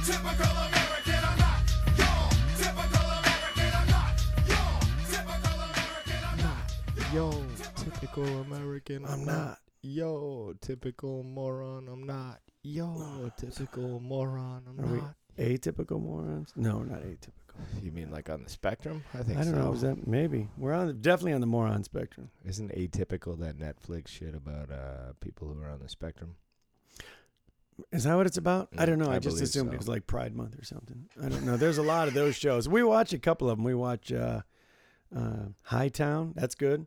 Yo, typical American. I'm not. Yo, typical moron. I'm not. Yo, typical American I'm not. Yo, typical moron, I'm not. Yo, typical moron. I'm not. Are we- not. Atypical morons? No, we're not atypical. You mean like on the spectrum? I think I don't so. know. Is that maybe we're on the, definitely on the moron spectrum? Isn't atypical that Netflix shit about uh people who are on the spectrum? Is that what it's about? I don't know. Mm, I, I just assumed so. it was like Pride Month or something. I don't know. There's a lot of those shows. We watch a couple of them. We watch uh, uh, Hightown. That's good.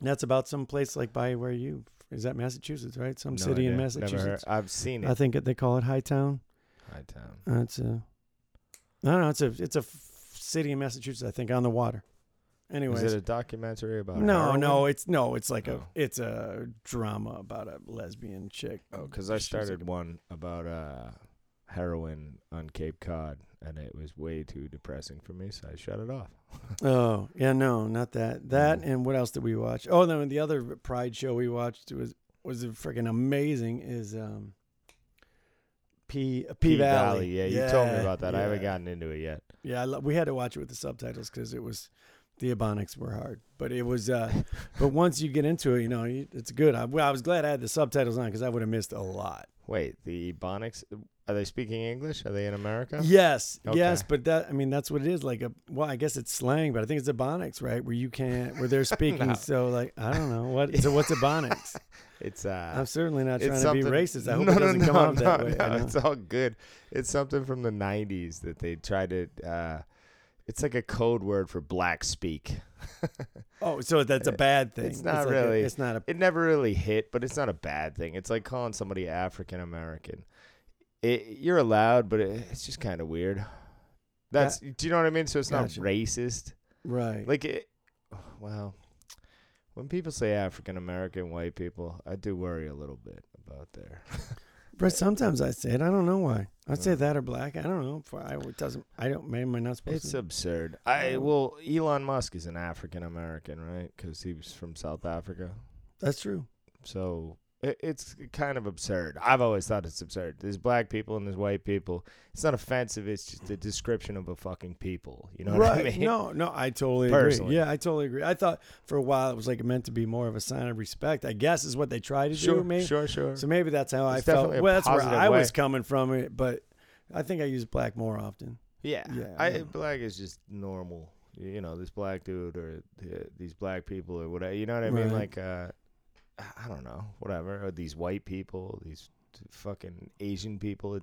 That's about some place like by where you is that Massachusetts, right? Some No city in idea. Heard- Massachusetts. I've seen it. I think they call it Hightown. High town. Uh, it's a, I don't know. It's a it's a f- city in Massachusetts. I think on the water. Anyways, Is it a documentary about? no, heroin? no, it's no, it's like a Oh. it's a drama about a lesbian chick. Oh, because I like started a- one about uh, heroin on Cape Cod, and it was way too depressing for me, so I shut it off. Oh yeah, no, not that. That and what else did we watch? Oh, no, the other Pride show we watched was was freaking amazing. Is um P P, Valley. Yeah, you told me about that. I haven't gotten into it yet. Yeah, I lo- we had to watch it with the subtitles because it was the Ebonics were hard, but it was. uh But once you get into it, you know, it's good. I, well, I was glad I had the subtitles on because I would have missed a lot. Wait, the Ebonics, are they speaking English? Are they in America? Yes, Okay. yes, but that I mean that's what it is. Like a well, I guess it's slang, but I think it's Ebonics, right? Where you can't, where they're speaking. No. So like, I don't know what. So what's Ebonics? It's uh, I'm certainly not trying to be racist. I hope no, it doesn't no, come no, out that way. No, it's all good. It's something from the '90s that they tried to. Uh, it's like a code word for black speak. oh, so that's a bad thing. It's not like a- really. it's not a. It never really hit, but it's not a bad thing. It's like calling somebody African American. It, you're allowed, but it, it's just kind of weird. That's do you know what I mean? So it's Gotcha. not racist. Right. Like it. Well, when people say African American white people, I do worry a little bit about their. but sometimes I say it. I don't know why. I say that or black. I don't know. I it doesn't. I don't. Maybe I'm not supposed to. It's to. absurd. I well, Elon Musk is an African American, right? Because he was from South Africa. That's true. So it's kind of absurd. I've always thought it's absurd. There's black people and there's white people. It's not offensive. It's just a description of a fucking people. You know what. I mean? No, no, I totally agree. Yeah, I totally agree. I thought for a while it was like meant to be more of a sign of respect. I guess is what they try to Sure, do. Maybe. sure, sure. So maybe that's how I felt. Well, that's where I was coming from. It, but I think I use black more often. yeah, Yeah, I, yeah. black is just normal. You know, this black dude or th- these black people or whatever. You know what I mean? Right. Like, uh, I don't know, whatever. Or these white people, these fucking Asian people. It,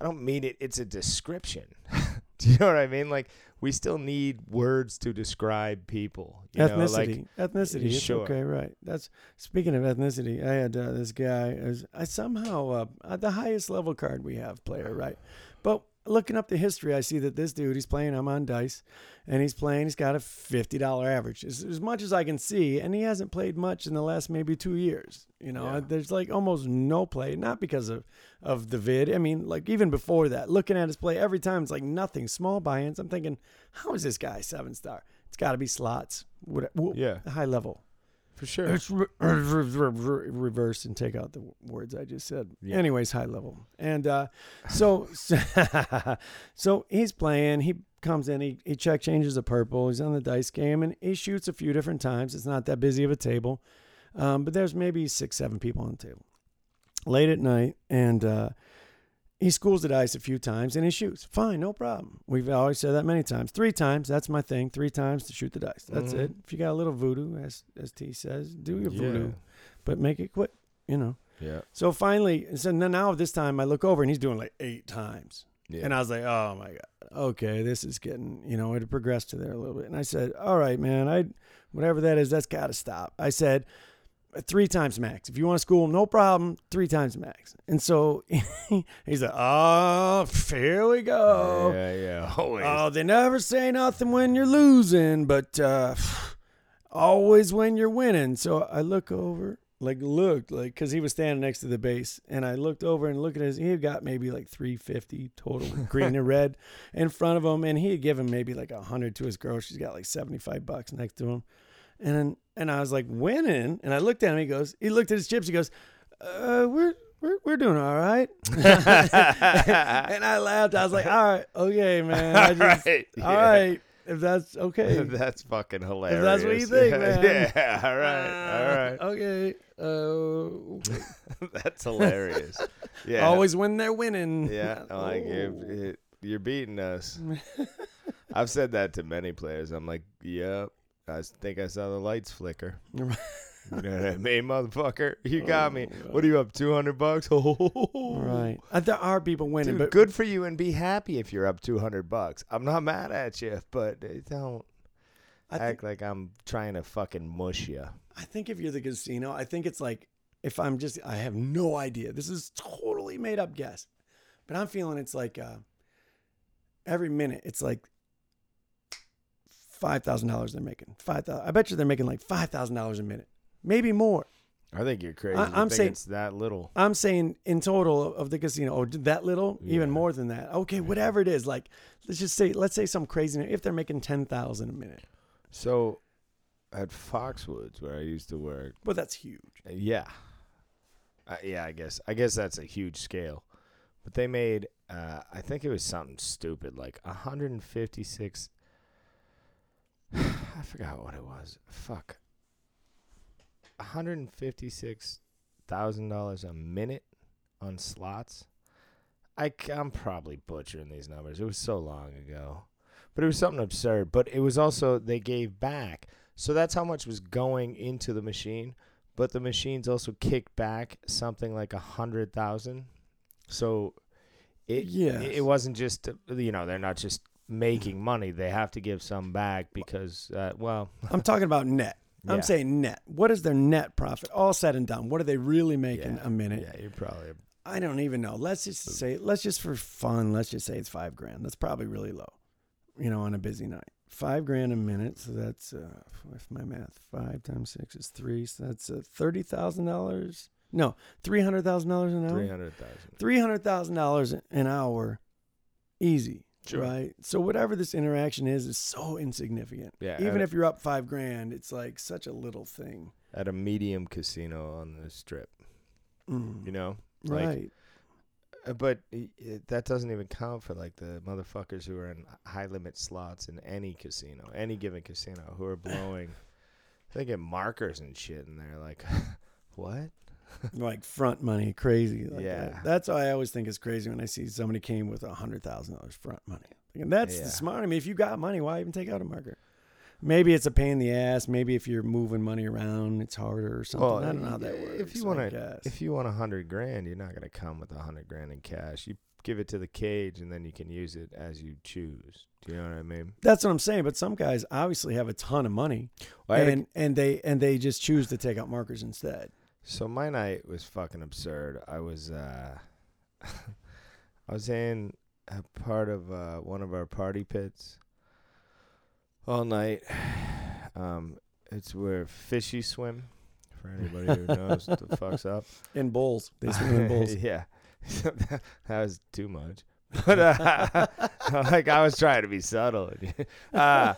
I don't mean it. It's a description. Do you know what I mean? Like, we still need words to describe people. You know, like ethnicity, ethnicity. Sure. okay, right? That's speaking of ethnicity. I had uh, this guy. As I somehow uh, the highest level card we have player, right? But looking up the history, I see that this dude he's playing. I'm on dice, and he's playing. He's got a fifty dollar average, as, as much as I can see, and he hasn't played much in the last maybe two years. You know, Yeah. there's like almost no play, not because of of the vid. I mean, like even before that, looking at his play every time, it's like nothing. Small buy-ins. I'm thinking, how is this guy seven star? It's got to be slots. What, Yeah. high level. For sure. Re- re- re- reverse and take out the words I just said. Yeah. Anyways, high level. And uh, so, so he's playing. He comes in. He, he check changes a purple. He's on the dice game and he shoots a few different times. It's not that busy of a table, um, but there's maybe six, seven people on the table. Late at night, and uh, he schools the dice a few times and he shoots. Fine, no problem. We've always said that many times. Three times, that's my thing. Three times to shoot the dice. That's Mhm. it. If you got a little voodoo, as as T says, do your yeah. voodoo, but make it quick. You know. Yeah. So finally, so now this time I look over and he's doing like eight times, Yeah. and I was like, oh my god, okay, this is getting you know it progressed to there a little bit, and I said, all right, man, I whatever that is, that's got to stop. I said. Three times max. If you want to school, no problem. Three times max. And so he's like, "Oh, here we go. yeah, yeah. Always. Oh, they never say nothing when you're losing, but uh, always when you're winning. So I look over, like looked, like because he was standing next to the base, and I looked over and looked at his. He had got maybe like 350 total, green and red, in front of him, and he had given maybe like a hundred to his girl. She's got like 75 bucks next to him, and and I was like winning, and I looked at him. He goes, he looked at his chips. He goes, uh, we're we're we're doing all right. and I laughed. I was like, all right, okay, man. I just, right. All right, if that's okay. that's fucking hilarious. If that's what you think, yeah, man. Yeah, all right, Uh, Okay. Uh. That's hilarious. Yeah. Always when they're winning. Yeah, like if, Oh. it, you're beating us. I've said that to many players. I'm like, yep. I think I saw the lights flicker. You know what I mean, motherfucker? You got me. Oh, What are you up? Two hundred bucks? Right. Uh, there are people winning, Dude, but good for you, and be happy if you're up two hundred bucks. I'm not mad at you, but don't I act think, like I'm trying to fucking mush you. I think if you're the casino, I think it's like if I'm just I have no idea. This is totally made up guess. But I'm feeling it's like uh every minute it's like five thousand dollars they're making. Five thousand I bet you they're making like five thousand dollars a minute. Maybe more. I think you're crazy. I, I'm think saying- it's that little. I'm saying in total of the casino, or that little, even more than that. Okay, whatever it is, like let's just say, let's say some crazy. If they're making ten thousand a minute, So, at Foxwoods, where I used to work, well, that's huge. Yeah. Uh, yeah, I guess. I guess that's a huge scale. But they made uh I think it was something stupid like 156 I forgot what it was. Fuck. $156,000 a minute on slots. I'm probably butchering these numbers. It was so long ago. But it was something absurd, but it was also they gave back. So that's how much was going into the machine but the machines also kicked back something like a hundred thousand. So it Yes. it wasn't just uh, you know they're not just making money; they have to give some back because uh, well I'm talking about net. I'm saying net. What is their net profit? All said and done, what are they really making Yeah. a minute? yeah you're probably I don't even know. Let's just say, let's just for fun, let's just say it's five grand. That's probably really low, you know, on a busy night. Five grand a minute. So that's, uh, if my math, five times six is three. So that's uh, $30,000. No, $300,000 an hour. three hundred thousand. Three hundred thousand dollars an hour, easy, Sure. right? So whatever this interaction is, is so insignificant. Yeah, Even if you're up five grand, it's like such a little thing. at a medium casino on the strip, Mm, you know, like right? Uh, But i- i- that doesn't even count for like the motherfuckers who are in high limit slots in any casino, any given casino, who are blowing. they get markers and shit and they're Like, what? Like front money, crazy. Like Yeah. that. that's why I always think it's crazy when I see somebody came with a hundred thousand dollars front money. And that's Yeah. the smart. I mean, if you got money, why even take out a marker? Maybe it's a pain in the ass. Maybe if you're moving money around, it's harder or something. Well, I don't know how that works. if you wanna- guess. If you want a hundred grand, you're not gonna come with a hundred grand in cash. You give it to the cage, and then you can use it as you choose. Do you know what I mean? That's what I'm saying. But some guys obviously have a ton of money, Well, had a- and and they and they just choose to take out markers instead. So my night was fucking absurd. I was uh I was in a part of uh one of our party pits all night. Um it's where fishy swim for anybody who knows what the fuck's up. In bowls, they swim in bowls. yeah. that was too much. But uh, like I was trying to be subtle. uh,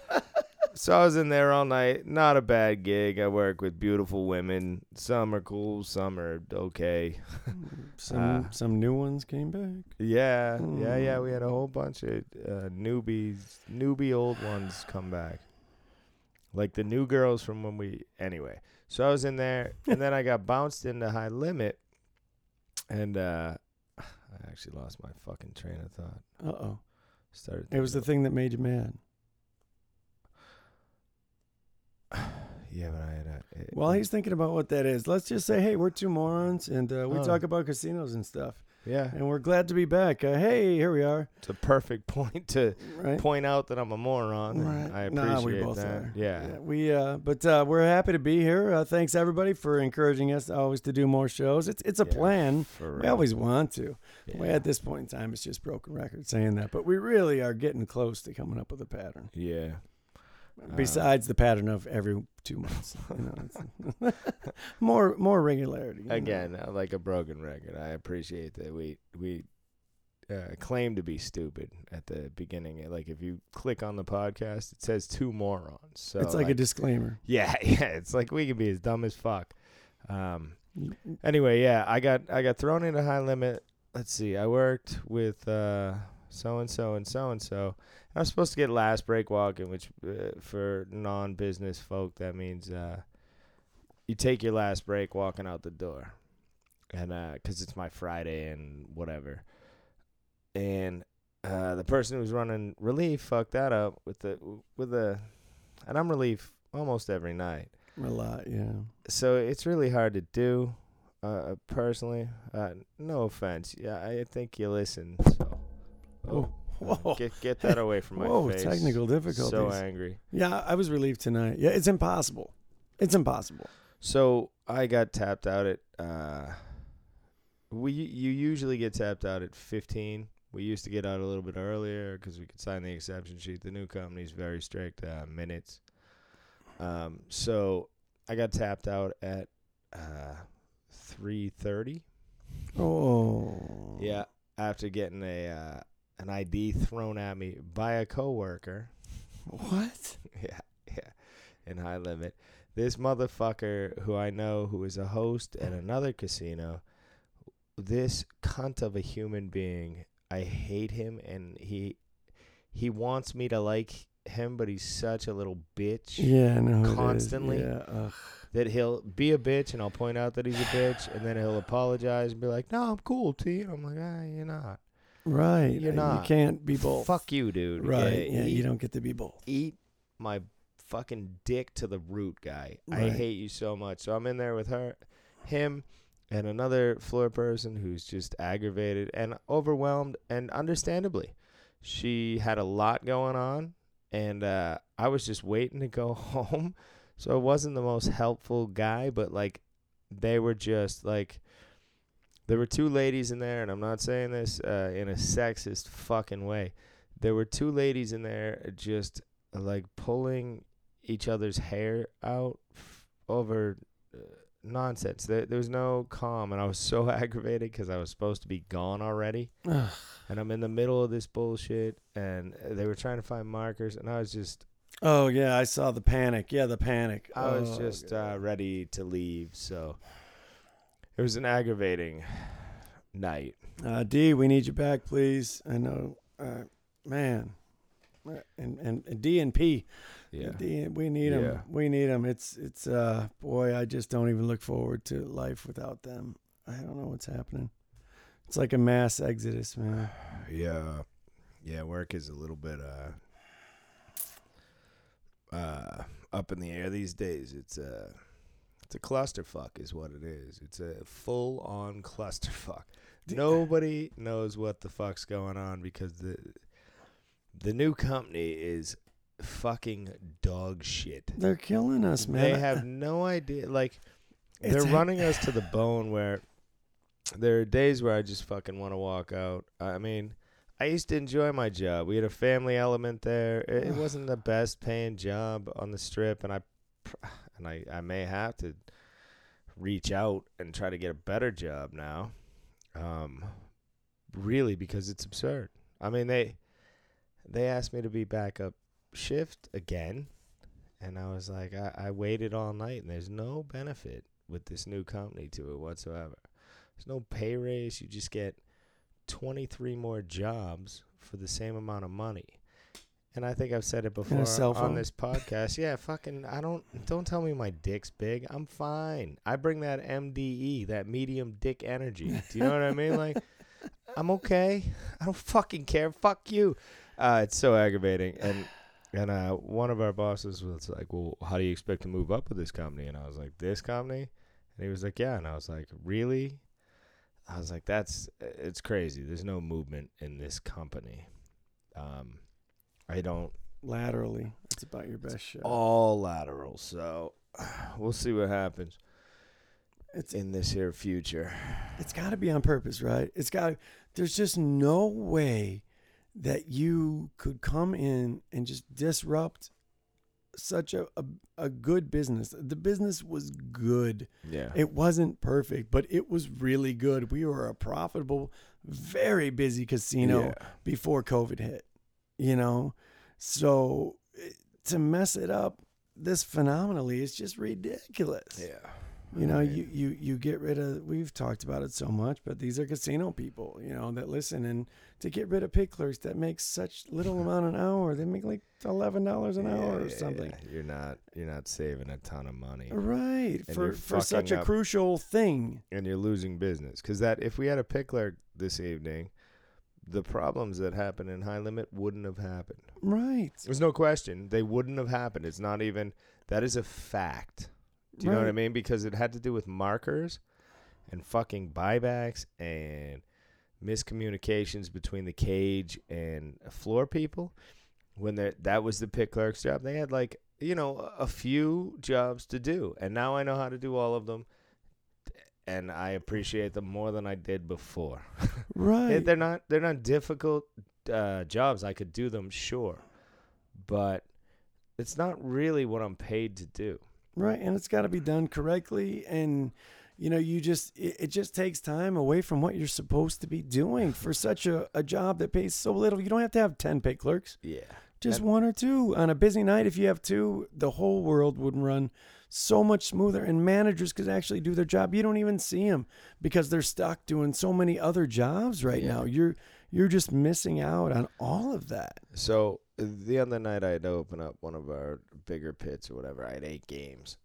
so I was in there all night. Not a bad gig. I work with beautiful women. Some are cool, some are okay. Some Uh, some new ones came back. Yeah, yeah, yeah. We had a Mm. whole bunch of uh, newbies, newbie old ones come back. Like the new girls from when we. Anyway, so I was in there, and then I got bounced into high limit, and uh, I actually lost my fucking train of thought. Uh oh. Started. It was the thing that made you mad. about- Yeah, but I had a. it- Well, he's thinking about what that is. Let's just say, hey, we're two morons, and uh, we Oh. talk about casinos and stuff, Yeah, and we're glad to be back. Uh, hey, here we are. it's a perfect point to Right. point out that I'm a moron. and Right. I Nah, appreciate we both that. are. Yeah. we uh, but uh, we're happy to be here. Uh, thanks everybody for encouraging us always to do more shows. It's it's a Yeah, plan. For We real. always want to. Well, at this point in time, it's just broken record saying that, but we really are getting close to coming up with a pattern. Yeah. Besides the pattern of every two months, you know, more more regularity. know. again uh, like a broken record i appreciate that we we uh, claim to be stupid at the beginning like if you click on the podcast it says two morons so it's like, a disclaimer. yeah yeah it's like we can be as dumb as fuck um Anyway, yeah, I got I got thrown into high limit. Let's see, I worked with uh, so and so and so and so. I was supposed to get last break walking, which uh, for non-business folk that means uh, you take your last break walking out the door, and because it's my Friday and whatever, and uh, the person who's running relief fucked that up with the with the, and I'm relief almost every night. A lot, yeah. so it's really hard to do uh personally. Uh no offense. Yeah i think you listen so Oh, whoa. get get that away from my Whoa, face technical difficulties. so angry Yeah, I was relieved tonight. Yeah, it's impossible. It's impossible. so i got tapped out at uh we you usually get tapped out at 15 we used to get out a little bit earlier because we could sign the exception sheet the new company's very strict uh minutes um so i got tapped out at uh 3:30 Oh. Yeah, after getting a uh, an ID thrown at me by a coworker. What? yeah, yeah, in high limit. This motherfucker who I know who is a host at another casino. This cunt of a human being. I hate him and he he wants me to like him, but he's such a little bitch Yeah, I know. who it is. Constantly. Yeah. Ugh. that he'll be a bitch and I'll point out that he's a bitch and then he'll apologize and be like, "No, I'm cool, T." And I'm like, "Ah, you're not." Right. You're not. You can't be both. Fuck you, dude. Right. Yeah, Yeah, eat, you don't get to be both. eat my fucking dick to the root, guy. I hate you so much. So I'm in there with her, him, and another floor person who's just aggravated and overwhelmed, and understandably, she had a lot going on, and uh, I was just waiting to go home. So I wasn't the most helpful guy, but like, they were just like. There were two ladies in there, and I'm not saying this uh, in a sexist fucking way. There were two ladies in there just like pulling each other's hair out f- over uh, nonsense. There, there was no calm, and I was so aggravated because I was supposed to be gone already, and I'm in the middle of this bullshit, and uh, they were trying to find markers, and I was just, Oh yeah, I saw the panic. Yeah, the panic. I was Oh, just uh, ready to leave. So it was an aggravating night. Uh, D, we need you back, please. I know, uh, man, Uh, and and, and D and P. Yeah. D, we need them. Yeah. We need them. It's it's uh boy, I just don't even look forward to life without them. I don't know what's happening. It's like a mass exodus, man. Yeah. Yeah, work is a little bit uh uh up in the air these days. It's a it's a clusterfuck is what it is. It's a full on clusterfuck. Nobody knows what the fuck's going on because the the new company is fucking dog shit. They're killing us, man. They have no idea. Like It's they're a- running us to the bone. Where there are days where I just fucking want to walk out. I mean, I used to enjoy my job. We had a family element there. It, it wasn't the best paying job on the strip, and I pr- and I I may have to reach out and try to get a better job now. Um, really, because it's absurd. I mean they they asked me to be backup shift again. And I was like, I, I waited all night, and there's no benefit with this new company to it whatsoever. There's no pay raise. You just get 23 more jobs for the same amount of money. And I think I've said it before on this podcast. Yeah, fucking, I don't, don't tell me my dick's big. I'm fine. I bring that MDE, that medium dick energy. Do you know what I mean? Like, I'm okay. I don't fucking care. Fuck you. Uh, it's so aggravating. And and uh, one of our bosses was like, "Well, how do you expect to move up with this company?" And I was like, "This company?" And he was like, "Yeah." And I was like, "Really?" I was like, "That's it's crazy. There's no movement in this company. Um, I don't laterally. That's about your best shot. all lateral. So we'll see what happens It's in this here future. it's got to be on purpose, right? It's got. There's just no way that you could come in and just disrupt such a, a a good business. The business was good. Yeah. It wasn't perfect, but it was really good. We were a profitable, very busy casino Yeah. before COVID hit. You know, so eh, to mess it up this phenomenally is just ridiculous. Yeah. You know, Right. you, you you get rid of. We've talked about it so much, but these are casino people, you know, that listen and to get rid of pit clerks that make such little amount an hour. They make like eleven dollars an hour Yeah, or yeah, something. yeah. You're not you're not saving a ton of money, Right And for for such a up- crucial thing. and you're losing business. Because that if we had a pit clerk this evening, the problems that happened in high limit wouldn't have happened. Right. There's no question they wouldn't have happened. It's not even that is a fact. Do you know what I mean? Because it had to do with markers and fucking buybacks and miscommunications between the cage and floor people. When they that was the pit clerk's job, they had like you know a few jobs to do, and now I know how to do all of them, and I appreciate them more than I did before. Right. They're not they're not difficult uh, jobs. I could do them, sure, but it's not really what I'm paid to do. Right, and it's got to be done correctly, and you know, you just it, it just takes time away from what you're supposed to be doing for such a, a job that pays so little. You don't have to have ten pay clerks, Yeah, just And- one or two on a busy night. If you have two, the whole world would run so much smoother, and managers could actually do their job. You don't even see them because they're stuck doing so many other jobs right Yeah. now. You're you're just missing out on all of that. So uh, the other night I had to open up one of our bigger pits or whatever. I had eight games,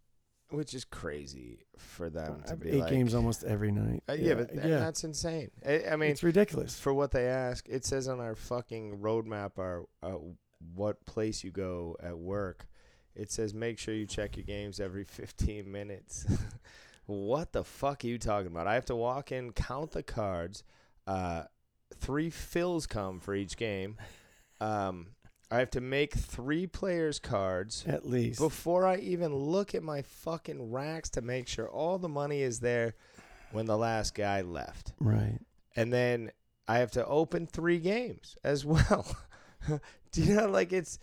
which is crazy for them to be eight like, games almost every night. Uh, yeah, but th- yeah, that's insane. I, I mean, it's ridiculous. for what they ask, it says on our fucking roadmap, our uh, what place you go at work. It says make sure you check your games every 15 minutes. what the fuck are you talking about? I have to walk in, count the cards. Uh, three fills come for each game. Um, I have to make three players' cards At least. before I even look at my fucking racks to make sure all the money is there when the last guy left right. and then I have to open three games as well. Do you know like it's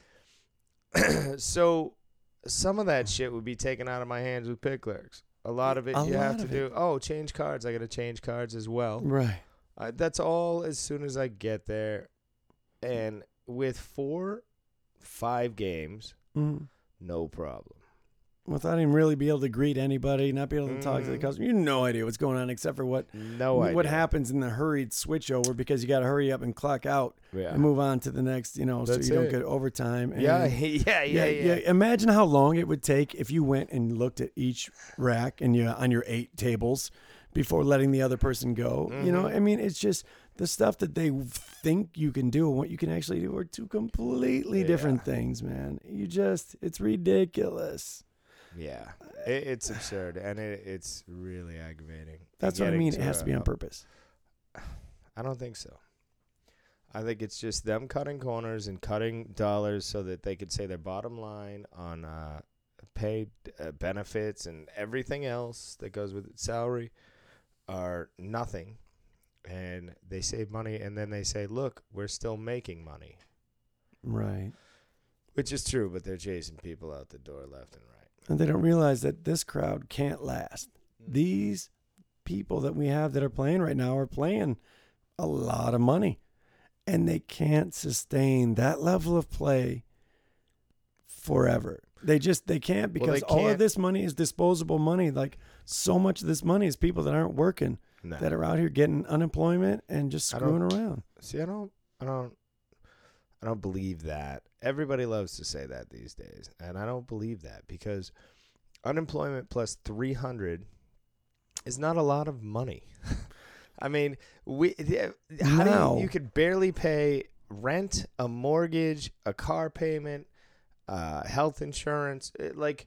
so some of that shit would be taken out of my hands with pit clerks. A lot of it A you have to do. Oh, change cards. I got to change cards as well. Right. Uh, that's all as soon as I get there. And with four, five games, Mm. no problem. Without even really be able to greet anybody, not be able to talk to the Mhm. customer, you have no idea what's going on except for what No what idea. happens in the hurried switchover because you got to hurry up and clock out Yeah. and move on to the next, you know, That's so you don't get overtime. And yeah, yeah, yeah, yeah, Imagine how long it would take if you went and looked at each rack and you on your eight tables before letting the other person go. You know, Mhm. I mean, it's just the stuff that they think you can do and what you can actually do are two completely different things, man. You just, it's ridiculous. Yeah, it, it's absurd and it, it's really aggravating. That's what I mean. It has to be on purpose. I don't think so. I think it's just them cutting corners and cutting dollars so that they could say their bottom line on uh, paid uh, benefits and everything else that goes with salary are nothing, and they save money, and then they say, "Look, we're still making money," Right. which is true, but they're chasing people out the door left and right. And they don't realize that this crowd can't last. Mm. These people that we have that are playing right now are playing a lot of money. And they can't sustain that level of play forever. They just they can't Well, they because all of this money is disposable money. Like so much of this money is people that aren't working, No. that are out here getting unemployment and just screwing around. See, I don't, I don't, I don't believe that. Everybody loves to say that these days, and I don't believe that because unemployment plus three hundred is not a lot of money. I mean, we how do Now- you, you could barely pay rent, a mortgage, a car payment, uh, health insurance. It- like,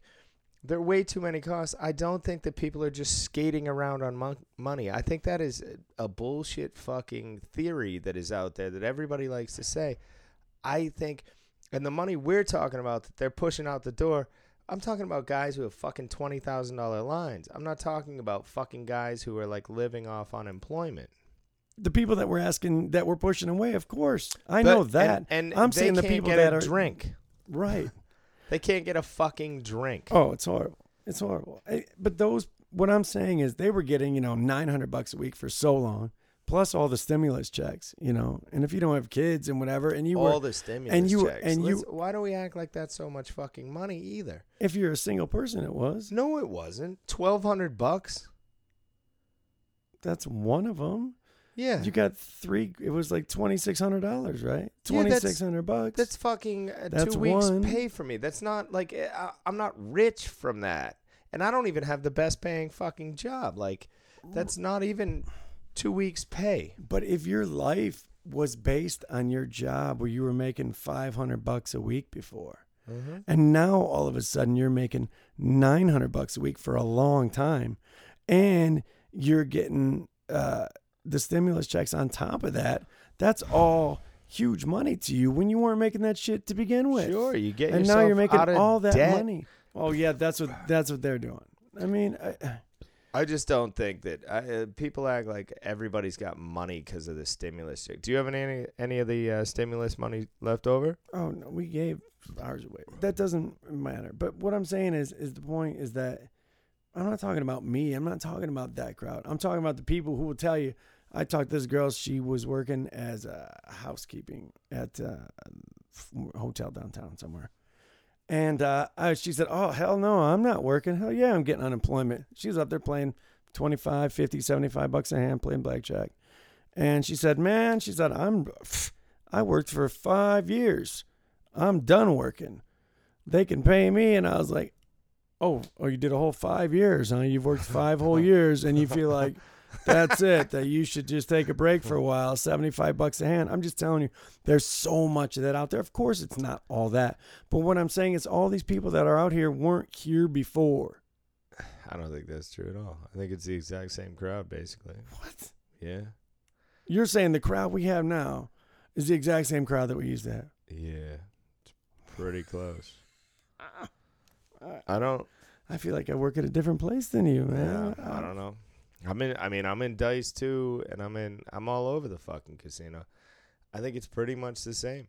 there are way too many costs. I don't think that people are just skating around on mon- money. I think that is a bullshit fucking theory that is out there that everybody likes to say. I think, and the money we're talking about that they're pushing out the door, I'm talking about guys who have fucking twenty thousand dollar lines. I'm not talking about fucking guys who are like living off unemployment. The people that we're asking that we're pushing away, of course. I But- know that. and, and I'm saying the people get that a are drink. right. They can't get a fucking drink. Oh, it's horrible. It's horrible. I- But those, what I'm saying is, they were getting you know 900 bucks a week for so long. Plus all the stimulus checks, you know. And if you don't have kids and whatever, and you All were, the stimulus and you- checks. and you- Let's- why do we act like that's so much fucking money either? if you're a single person, it was. No, it wasn't. Twelve hundred bucks. That's one of them. Yeah, You got three. It was like twenty six hundred dollars, right? Yeah, that's- six hundred bucks. That's fucking uh, That's two weeks one. pay for me. That's not like uh, I, I'm not rich from that, and I don't even have the best paying fucking job. Like that's not even two weeks pay. But if your life was based on your job where you were making 500 bucks a week before, and now all of a sudden you're making 900 bucks a week for a long time, and you're getting uh, the stimulus checks on top of that, that's all huge money to you when you weren't making that shit to begin with. Sure, you get and yourself now you're making all that debt. money. Oh yeah, that's what that's what they're doing. I mean, I, I just don't think that I, uh, people act like everybody's got money because of the stimulus. Do you have any any of the uh, stimulus money left over? Oh no, we gave ours away. That doesn't matter. But what I'm saying is, is the point is that I'm not talking about me. I'm not talking about that crowd. I'm talking about the people who will tell you. I talked to this girl. She was working as a housekeeping at uh, a hotel downtown somewhere. And uh, I, she said, Oh, hell no, I'm not working. Hell yeah, I'm getting unemployment. She was up there playing 25, 50, 75 bucks a hand playing blackjack. And she said, Man, she said, I'm, I worked for five years. I'm done working. They can pay me. And I was like, Oh, oh, you did a whole five years, huh? You've worked five whole years and you feel like that's it, that you should just take a break for a while, 75 bucks a hand. I'm just telling you, there's so much of that out there. Of course, it's not all that. But what I'm saying is, all these people that are out here weren't here before. I don't think that's true at all. I think it's the exact same crowd, basically. What? Yeah, You're saying the crowd we have now is the exact same crowd that we used to have. yeah, it's pretty close. I don't. I feel like I work at a different place than you, Yeah, man. I don't know. I'm in. I mean, I'm in Dice too, and I'm in. I'm all over the fucking casino. I think it's pretty much the same.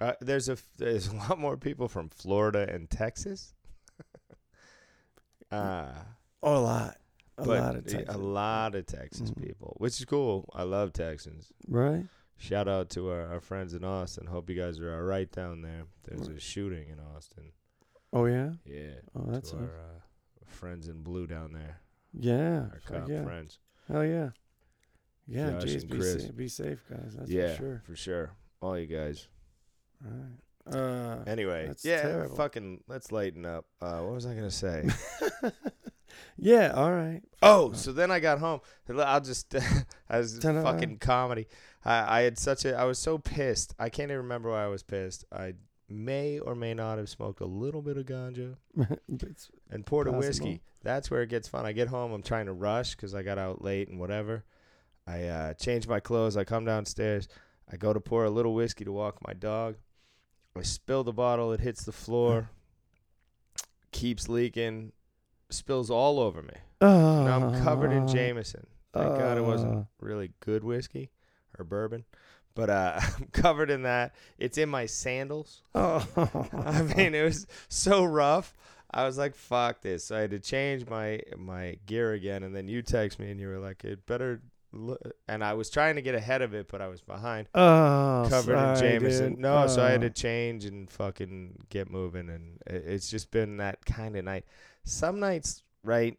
Uh, there's a there's a lot more people from Florida and Texas. uh, Oh, a lot. A lot of Texas. a lot of Texas Mhm. people, which is cool. I love Texans. Right? Shout out to our, our friends in Austin. Hope you guys are all right down there. There's a shooting in Austin. Oh, yeah? Yeah. Oh, that's our uh, friends in blue down there. Yeah. Our cop yeah. friends. Hell yeah. Yeah, Josh geez, be, Chris. safe, be safe, guys. That's yeah, for sure. for sure. All you guys. All right. Uh, Anyway, yeah, terrible. fucking let's lighten up. Uh, what was I gonna say? yeah, all right. oh, so then I got home. I'll just I was Ta-da. fucking comedy. I, I had such a I was so pissed. I can't even remember why I was pissed. I may or may not have smoked a little bit of ganja It's- and poured a whiskey. That's where it gets fun. I get home. I'm trying to rush because I got out late and whatever. I uh, change my clothes. I come downstairs. I go to pour a little whiskey to walk my dog. I spill the bottle. It hits the floor. Keeps leaking. Spills all over me. oh, Now I'm covered in Jameson. Thank God it uh, wasn't really good whiskey or bourbon. But uh, I'm covered in that. It's in my sandals. Oh. I mean, it was so rough. I was like, "Fuck this!" So I had to change my my gear again. And then you text me, and you were like, "It better." Look. And I was trying to get ahead of it, but I was behind, oh, covered in sorry, Jameson. dude. No, so I had oh. to Oh. change and fucking get moving. And it's just been that kind of night. Some nights, right,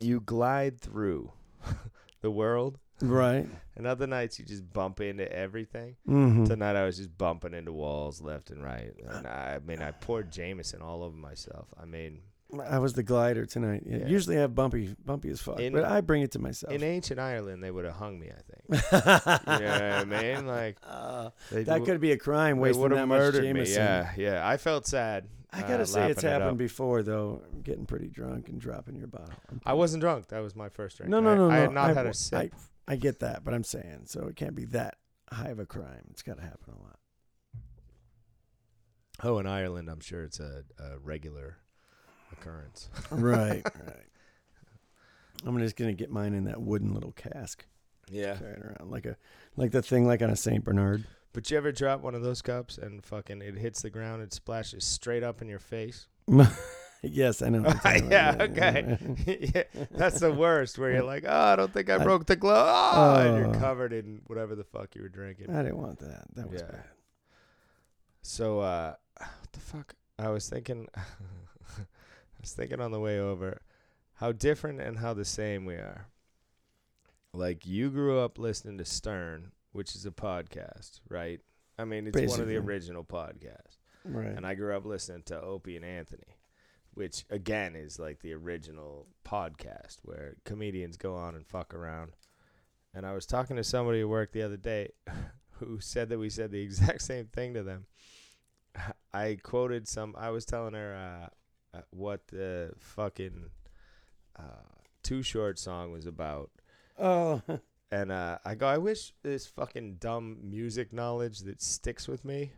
you glide through the world, Right. and other nights you just bump into everything. Mm-hmm. Tonight I was just bumping into walls left and right. And I, I mean, I poured Jameson all over myself. I mean, I was the glider tonight. Yeah. Usually I have bumpy, bumpy as fuck, In- but I bring it to myself. in ancient Ireland, they would have hung me. I think. you know what I mean? Like Uh, that w- could be a crime. Wasting would that have much murdered Jameson. me. Yeah, yeah. I felt sad. I uh, gotta say it's lapping it happened before though. Getting pretty drunk and dropping your bottle. I'm wasn't drunk. That was my first drink. No, no, I, no, I had not I, had a sip. I get that, but I'm saying so it can't be that high of a crime. It's got to happen a lot. oh, in Ireland, I'm sure it's a, a regular occurrence. right, right. I'm just gonna get mine in that wooden little cask, Yeah. carrying around like a like the thing like on a Saint Bernard. But you ever drop one of those cups and fucking it hits the ground, it splashes straight up in your face? yes, I know. what about. yeah, okay. yeah, that's the worst. Where you're like, oh, I don't think I I- broke the glove, oh, and you're Oh. covered in whatever the fuck you were drinking. I didn't want that. That was Yeah. bad. So, uh, what the fuck? I was thinking, I was thinking on the way over, how different and how the same we are. Like you grew up listening to Stern, which is a podcast, right? I mean, it's one of the original podcasts. Right. And I grew up listening to Opie and Anthony, which again is like the original podcast where comedians go on and fuck around. And I was talking to somebody at work the other day who said that we said the exact same thing to them. I quoted some, I was telling her uh, uh, what the fucking uh, Too Short song was about. oh, And uh, I go, I wish this fucking dumb music knowledge that sticks with me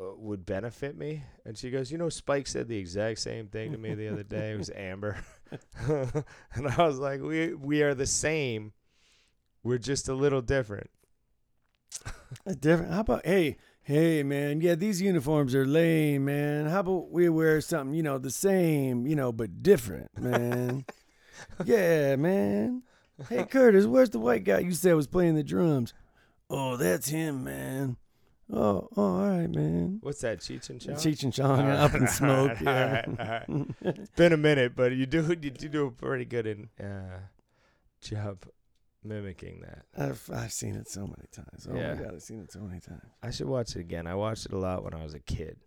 uh, would benefit me. And she goes, You know, Spike said the exact same thing to me the other day. It was Amber. and I was like, we, we are the same. We're just a little different. different. How about hey, hey, man? Yeah, these uniforms are lame, man. How about we wear something, you know, the same, you know, but different, man? yeah, man. Hey, Curtis, where's the white guy you said was playing the drums? Oh, that's him, man. Oh, oh, all right, man. What's that, Cheech and Chong? Cheech and Chong are up in smoke. All Yeah. right, all right. It's been a minute, but you do you do do a pretty good in uh, job mimicking that. I've I've seen it so many times. Oh Yeah. my god, I've seen it so many times. I should watch it again. I watched it a lot when I was a kid.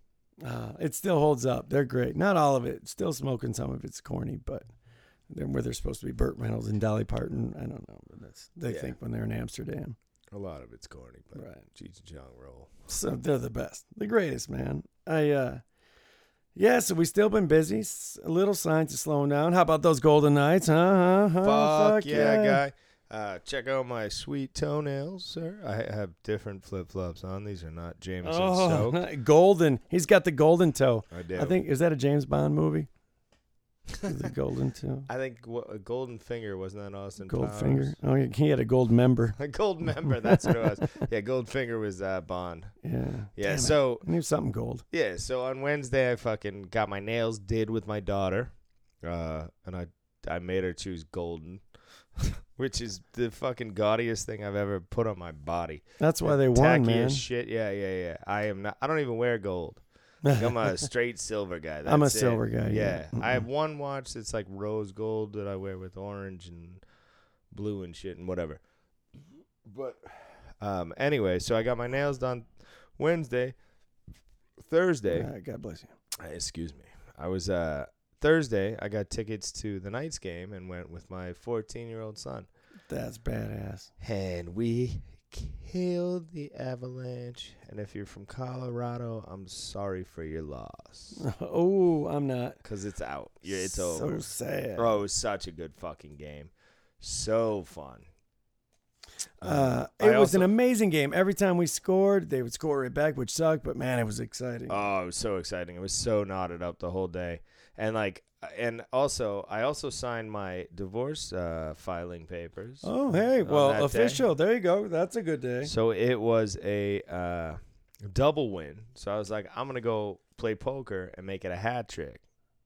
Uh, it still holds up. They're great. Not all of it. Still smoking some of it's corny, but they're where they're supposed to be Burt Reynolds and Dolly Parton. I don't know, but that's they Yeah. think when they're in Amsterdam. A lot of it's corny, but Right. Cheech and Chong roll. So they're the best, the greatest, man. I uh, yeah. So we still been busy. S- A little signs of slowing down. How about those Golden Knights, huh? huh, huh? Fuck, yeah, guy. Uh, check out my sweet toenails, sir. I have different flip flops on. These are not Jameson. Oh, golden. He's got the golden toe. I do. I think is that a James Bond movie? The golden toe. I think what, a golden finger wasn't that Austin Gold Powers? finger. Oh, yeah, he had a gold member. A gold member. That's what it was. Yeah, Goldfinger was uh, Bond. Yeah. Yeah. Damn it. so I knew something gold. yeah, so on Wednesday I fucking got my nails did with my daughter, uh, and I I made her choose golden, which is the fucking gaudiest thing I've ever put on my body. That's why they won, Tacky man. as shit. Yeah, yeah, yeah. I am not. I don't even wear gold. I'm a straight silver guy. I'm a That's it. silver guy, Yeah, yeah. I have one watch that's like rose gold that I wear with orange and blue and shit and whatever. But um, anyway, so I got my nails done Wednesday. Thursday, Ah, God bless you. uh, excuse me. I was uh Thursday. I got tickets to the Knights game and went with my 14 year old son. That's badass. And we killed the Avalanche. And if you're from Colorado, I'm sorry for your loss Oh, I'm not. because it's out. Yeah, it's so over. So sad. Bro, it was such a good fucking game. So fun. Uh, Um, it I was an amazing game. Every time we scored, they would score right back, which sucked. But man, it was exciting. Oh, it was so exciting. It was so knotted up the whole day. And like and also I also signed my divorce uh, filing papers. oh, hey, well, that day. official. There you go. That's a good day. So it was a uh, double win. So I was like, I'm gonna go play poker and make it a hat trick.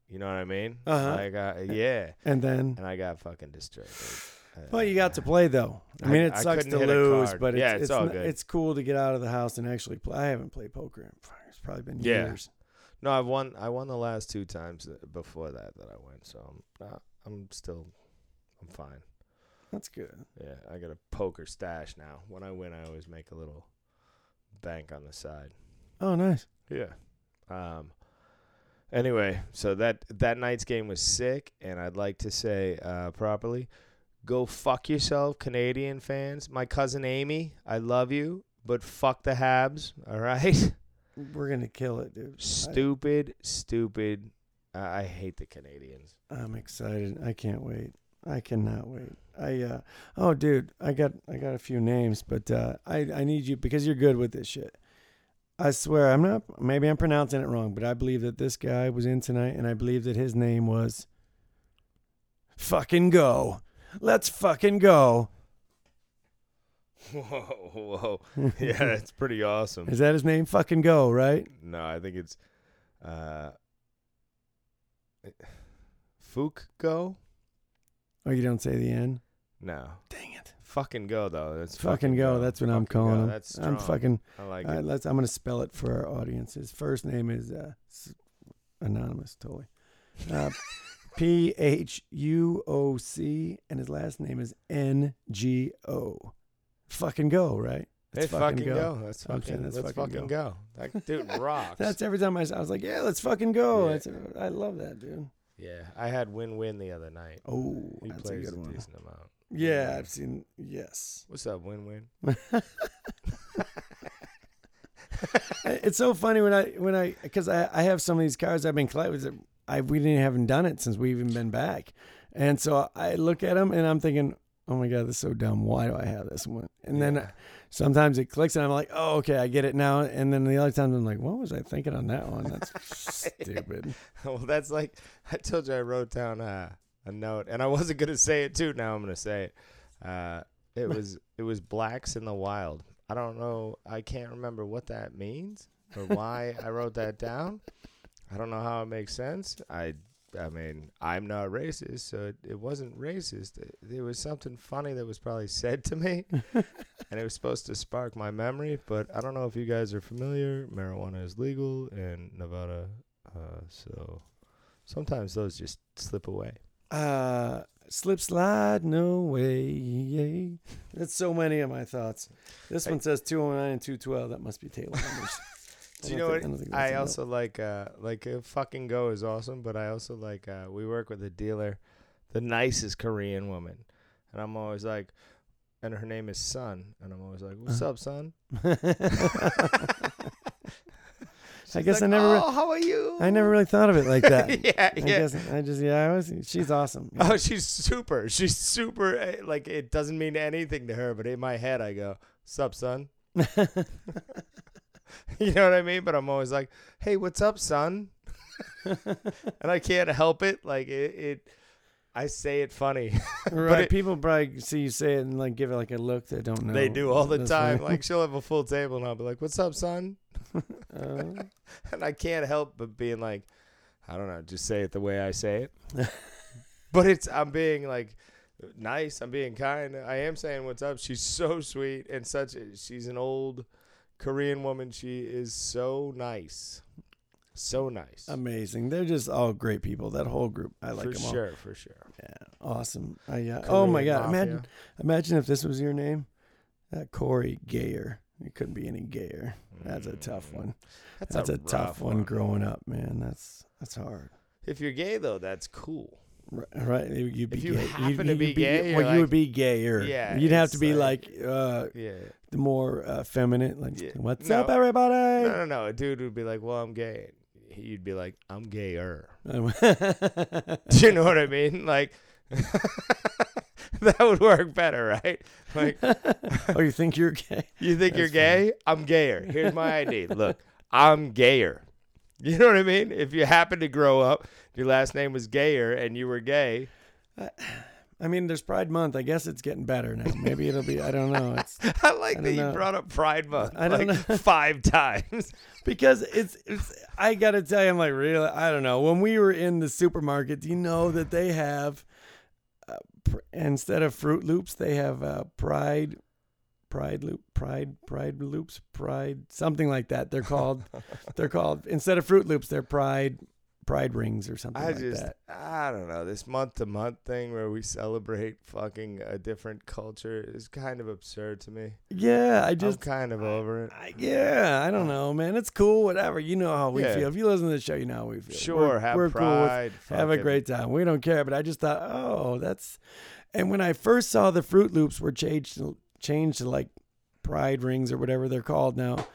You know what I mean? Uh-huh. Like, uh, yeah. And then, And I got fucking destroyed. dude. well, you got to play though. I mean, it I sucks couldn't to lose, but it's, Yeah, it's all n- good. it's cool to get out of the house and actually play. I haven't played poker in it's probably been Yeah. years. No, I've won. I won the last two times before that that I went. So I'm, uh, I'm still, I'm fine. That's good. Yeah, I got a poker stash now. When I win, I always make a little bank on the side. Oh, nice. Yeah. Um. Anyway, so that that night's game was sick, and I'd like to say uh, properly, go fuck yourself, Canadiens fans. My cousin Amy, I love you, but fuck the Habs. All right. We're gonna kill it, dude. stupid, stupid. I I hate the Canadiens. I'm excited. I can't wait. I cannot wait. I uh oh dude, I got I got a few names, but uh I I need you because you're good with this shit. I swear I'm not maybe I'm pronouncing it wrong, but I believe that this guy was in tonight and I believe that his name was fucking go. Let's fucking go. Whoa, whoa. Yeah, that's pretty awesome. Is that his name? Fucking go, right? No, I think it's uh Fook go? Oh, you don't say the N? No. Dang it. Fucking go though. That's Fucking go. That's what I'm Fucking go. calling him. That's I'm fucking. I like all right, it. let's. I'm gonna spell it for our audience. His first name is uh, s- anonymous, totally. Uh, P H U O C, and his last name is N G O. Fucking go, right? Hey, It's fucking go. Let's I'm saying fucking, let's let's fucking fucking go. go. That dude rocks. That's every time I was like, yeah, let's fucking go. Yeah. I love that, dude. yeah. I had win win the other night. Oh, He that's a plays good a one. decent amount. Yeah, Win-win. I've seen. Yes. What's up, win win? it's so funny when I when I because I, I have some of these cars I've been collecting. I we didn't haven't done it since we've even been back, and so I look at them and I'm thinking, oh my god, this is so dumb. Why do I have this one? And then sometimes it clicks and I'm like, oh okay, I get it now. And then the other times I'm like, what was I thinking on that one? That's stupid. well, that's like I told you I wrote down uh, a note, and I wasn't gonna say it too. Now I'm gonna say it. Uh, it was it was blacks in the wild. I don't know. I can't remember what that means or why I wrote that down. I don't know how it makes sense. I I mean I'm not racist, so it, it wasn't racist. It, there was something funny that was probably said to me, and it was supposed to spark my memory. But I don't know if you guys are familiar. Marijuana is legal in Nevada, uh, so sometimes those just slip away. Uh, slip slide, no way. That's so many of my thoughts. This Hey. one says 209 and 212. That must be Taylor numbers. Do you know think- what? I, also like uh like uh, fucking go is awesome, but I also like uh we work with a dealer, the nicest Korean woman, and I'm always like, and her name is Sun, and I'm always like, what's Uh. up, Sun? I guess I never re- Oh, how are you? I never really thought of it like that. yeah, I yeah. guess I just yeah, I was she's awesome. Yeah. Oh, she's super. She's super. eh, Like it doesn't mean anything to her, but in my head, I go, "Sup, son." you know what I mean? But I'm always like, "Hey, what's up, son?" and I can't help it. Like it, it I say it funny. right. it- People probably see you say it and like give it like a look they don't know. they do all the time. funny. Like she'll have a full table, and I'll be like, "What's up, son?" Uh, And I can't help but being like, I don't know, just say it the way I say it. but it's I'm being like nice. I'm being kind. I am saying what's up. She's so sweet and such. A, she's an old Korean woman. She is so nice, so nice. amazing. They're just all great people. That whole group. I like for them all. For sure, for sure. Yeah, awesome. Uh, yeah. Oh my God! mafia. Imagine, imagine if this was your name, uh, Corey Gayer. It couldn't be any gayer. That's a tough Mm, one. That's, That's, a, rough tough one growing up, man. That's that's hard. If you're gay though, that's cool. Right, right. You'd be If you gay. happen to be gay, you're well, you like- would be gayer. Yeah, You'd have to be like- like, uh, Yeah. the more uh, feminine. Like, Yeah. what's No. up, everybody? No, no, no. A dude would be like, "Well, I'm gay." You'd be like, "I'm gayer." Do you know what I mean? Like that would work better, right? Like Oh, you think you're gay? you think you're That's gay? I'm gayer. Here's my ID. Look, I'm gayer. You know what I mean? If you happen to grow up, your last name was Gayer, and you were gay. I mean, there's Pride Month. I guess it's getting better now. Maybe it'll be. I don't know. It's I like I that don't you brought up Pride Month I don't like know. five times. because it's, it's I gotta tell you, I'm like really. I don't know. When we were in the supermarket, do you know that they have uh, pr- instead of Froot Loops, they have uh, Pride. Pride loop, pride, pride loops, pride, something like that. They're called, they're called instead of Froot Loops, they're Pride, Pride rings or something I like just, that. I don't know. This month to month thing where we celebrate fucking a different culture is kind of absurd to me. Yeah, I just, I'm kind of over it. I, yeah, I don't know, man. It's cool, whatever. You know how we Yeah. feel. If you listen to the show, you know how we feel. Sure, We're- have we're cool with have a great time. We don't care. But I just thought, oh, that's. And when I first saw the Froot Loops were changed changed to like Pride rings or whatever they're called now,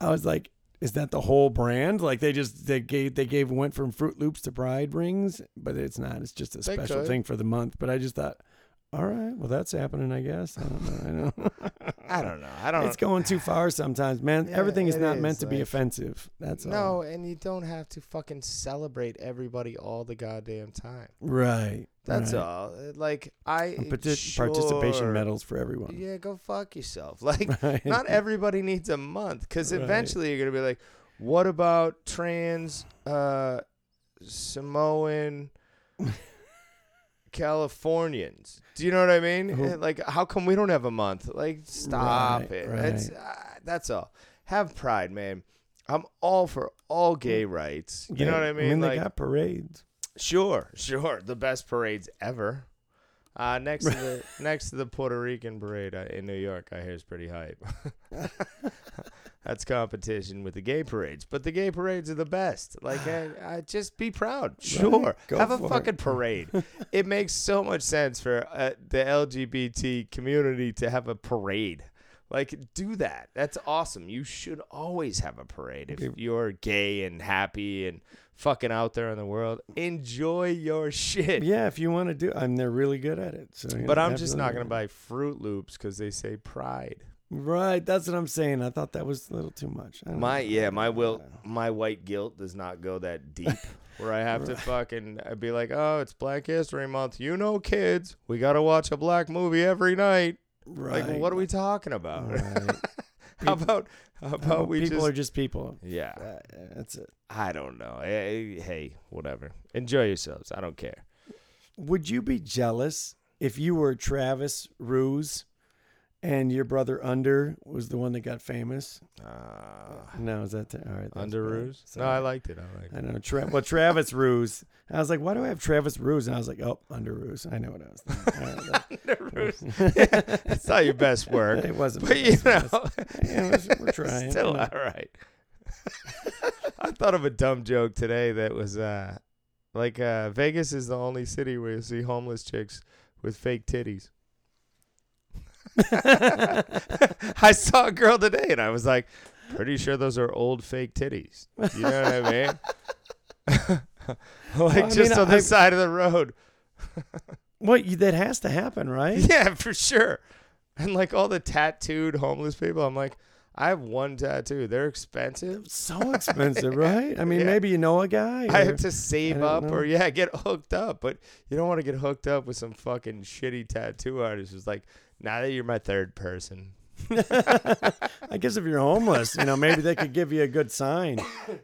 I was like, is that the whole brand? Like they just they gave they gave went from Froot Loops to Pride rings, but it's not. It's just a They special could. thing for the month. But I just thought, all right, well that's happening, I guess. I don't know. I know. I don't know. I don't. It's going too far sometimes, man. Yeah, Everything is not is, meant to be offensive. That's all. no, and you don't have to fucking celebrate everybody all the goddamn time. Right. That's right. all. Uh, Like I Partic- Participation medals for everyone. Yeah, go fuck yourself. Like Right. not everybody needs a month because Right. eventually you're gonna be like, what about trans uh, Samoan Californians. Do you know what I mean? Who- Eh, Like, how come we don't have a month? Like, stop Right, it. right. That's uh, that's all. Have pride, man. I'm all for all gay rights. You know what I mean? I mean, like, they got parades. Sure, sure. The best parades ever. Uh, next to the next to the Puerto Rican parade uh, in New York, I hear is pretty hype. That's competition with the gay parades, but the gay parades are the best. Like, I, I just be proud. Sure, go have a for it. fucking parade. it makes so much sense for uh, the LGBT community to have a parade. Like, do that. That's awesome. You should always have a parade if you're gay and happy and fucking out there in the world. Enjoy your shit. Yeah, if you want to do, I'm. they're really good at it. So, But know, I'm just not gonna buy Froot Loops because they say pride. Right, that's what I'm saying. I thought that was a little too much. My know. yeah, my will, my white guilt does not go that deep. Where I have to fucking I'd be like, oh, it's Black History Month. You know, kids, we gotta watch a black movie every night. Right. Like, what are we talking about? Right. how about how about Oh, we people just are just people. yeah? Uh, that's it. I don't know. Hey, hey, whatever. Enjoy yourselves. I don't care. Would you be jealous if you were Travis Ruse and your brother Under was the one that got famous? Uh, No, is that t- all right? under bad. ruse? No, I liked it. I liked it. I know. Tra- well, Travis Ruse. I was like, why do I have Travis Ruse? And I was like, oh, Under Ruse. I know what I was thinking. Under ruse. it's not your best work, it wasn't. but you know, yeah, we're- we're trying. Still all right. I thought of a dumb joke today that was uh, like uh, Vegas is the only city where you see homeless chicks with fake titties. I saw a girl today and I was like, pretty sure those are old fake titties. You know what I mean? like I just mean, on the I- side of the road. What that has to happen, right? Yeah, for sure. And like all the tattooed homeless people, I'm like, I have one tattoo. They're expensive. So expensive, right? I mean, Yeah. maybe you know a guy. I or- have to save up know. or yeah, get hooked up. But you don't want to get hooked up with some fucking shitty tattoo artist who's like, now that you're my third person. I guess if you're homeless, you know, maybe they could give you a good sign.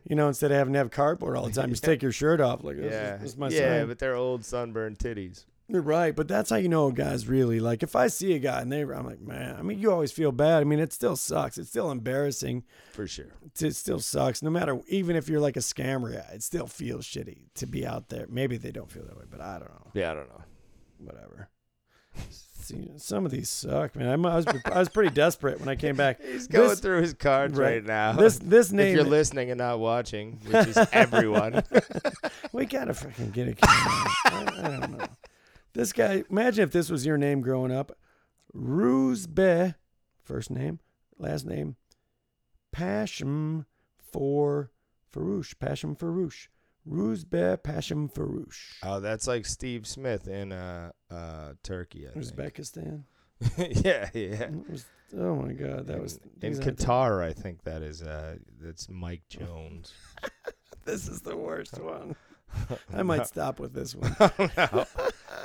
You know, instead of having to have cardboard all the time, just take your shirt off. Like, this, yeah. is, this is my yeah, sign. but they're old sunburned titties. You're right, but that's how you know a guy's really like. If I see a guy and they, I'm like, man. I mean, you always feel bad. I mean, it still sucks. It's still embarrassing. For sure. It still sucks. No matter, even if you're like a scammer, guy, it still feels shitty to be out there. Maybe they don't feel that way, but I don't know. Yeah, I don't know. Whatever. See, some of these suck, man. I'm, I was I was pretty desperate when I came back. He's going This- through his cards right, right. now. This this if you're listening and not watching, which is everyone. We gotta freaking get a camera. I, I don't know. This guy. Imagine if this was your name growing up. Ruzbe, first name, last name, Passion for Farouche. Passion Farouche. Ruzbe Passion Farouche. oh, that's like Steve Smith in uh, uh, Turkey. I think. Uzbekistan. yeah, yeah. Was- oh my God, that was in aren't the- Qatar. I think that is uh, that's Mike Jones. This is the worst one. I might stop with this one. no.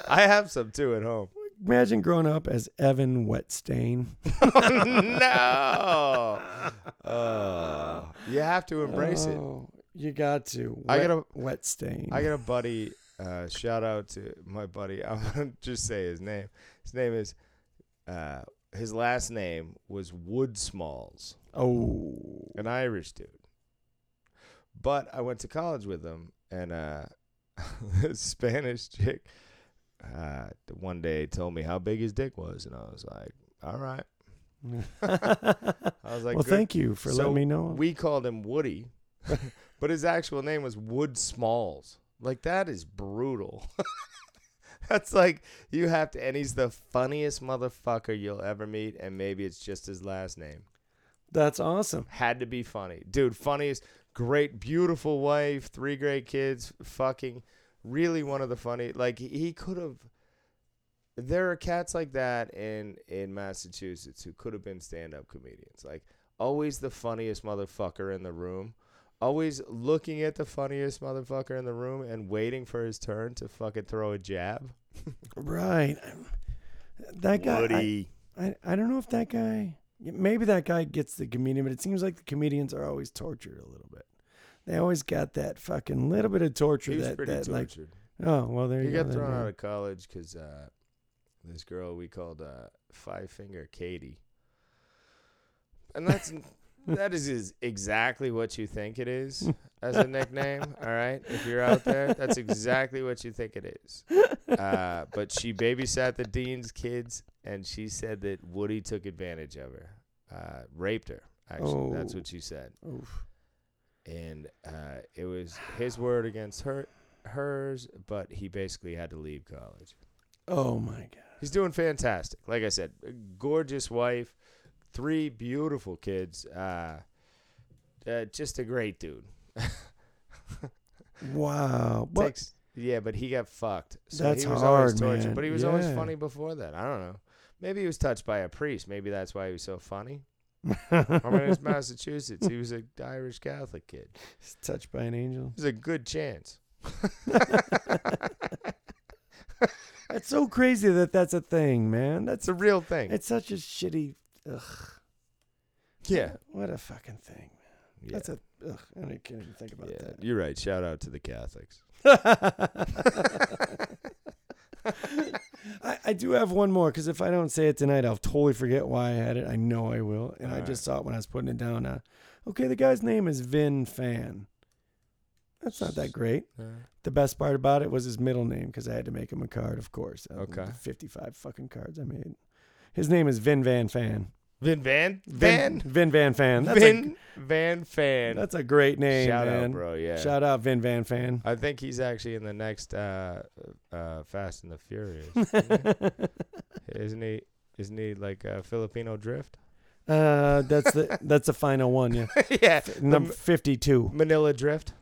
I have some too at home. Imagine growing up as Evan Wetstain. no. Oh, you have to embrace it. You got to. I got a wet stain. I got a buddy. Uh, shout out to my buddy. I'm gonna just say his name. His name is. Uh, his last name was Wood Smalls, oh, an Irish dude. But I went to college with him, and uh, this Spanish chick. Uh, one day told me how big his dick was, and I was like, "All right." I was like, well, "Good thank you for So letting me know. We called him Woody, but his actual name was Wood Smalls. Like that is brutal. That's like you have to, and he's the funniest motherfucker you'll ever meet, and maybe it's just his last name. That's awesome. Had to be funny, dude. Funniest, great, beautiful wife, three great kids, fucking, really one of the funny. Like he- could have. There are cats like that in in Massachusetts who could have been stand up comedians. Like always the funniest motherfucker in the room. Always looking at the funniest motherfucker in the room and waiting for his turn to fucking throw a jab. Right. That guy. I, Woody. I, I don't know if that guy. Maybe that guy gets the comedian, but it seems like the comedians are always tortured a little bit. they always got that fucking little bit of torture He was that pretty that like tortured. oh well there he you go. He got thrown out of college because uh, this girl we called uh, Five Finger Katie, and that's that is, is exactly what you think it is as a nickname. all right, if you're out there, that's exactly what you think it is. Uh, but she babysat the dean's kids, and she said that Woody took advantage of her, uh, raped her. Actually, that's Oh. what she said Oof. and uh, it was his word against her hers but he basically had to leave college Oh my god. he's doing fantastic like i said gorgeous wife three beautiful kids uh, uh, just a great dude Wow. But Takes, yeah but he got fucked so That's he was always hard, tortured man. but he was always funny before that i don't know maybe he was touched by a priest maybe that's why he was so funny i mean it's massachusetts he was a irish catholic kid He's touched by an angel. there's a good chance That's so crazy that that's a thing, man. That's a real thing. it's such a shitty. Ugh. yeah. What a fucking thing. yeah. That's a. Ugh. I can't even think about yeah. You're right. Shout out to the Catholics. I, I do have one more because if I don't say it tonight, I'll totally forget why I had it. I know I will, and I Alright. just saw it when I was putting it down. Uh, okay, the guy's name is Vin Fan. That's not that great. The best part about it was his middle name because I had to make him a card, of course. Okay. Fifty-five fucking cards I made. His name is Vin Van Fan. Vin Van? Van? Vin Van Fan. That's Vin Van Fan. that's a great name, Shout man. out, bro. Yeah. Shout out Vin Van Fan. I think he's actually in the next uh, uh, Fast and the Furious. isn't he? Isn't he like uh, Filipino drift? Uh, that's the that's the final one. Yeah, yeah. number the fifty-two. Manila drift.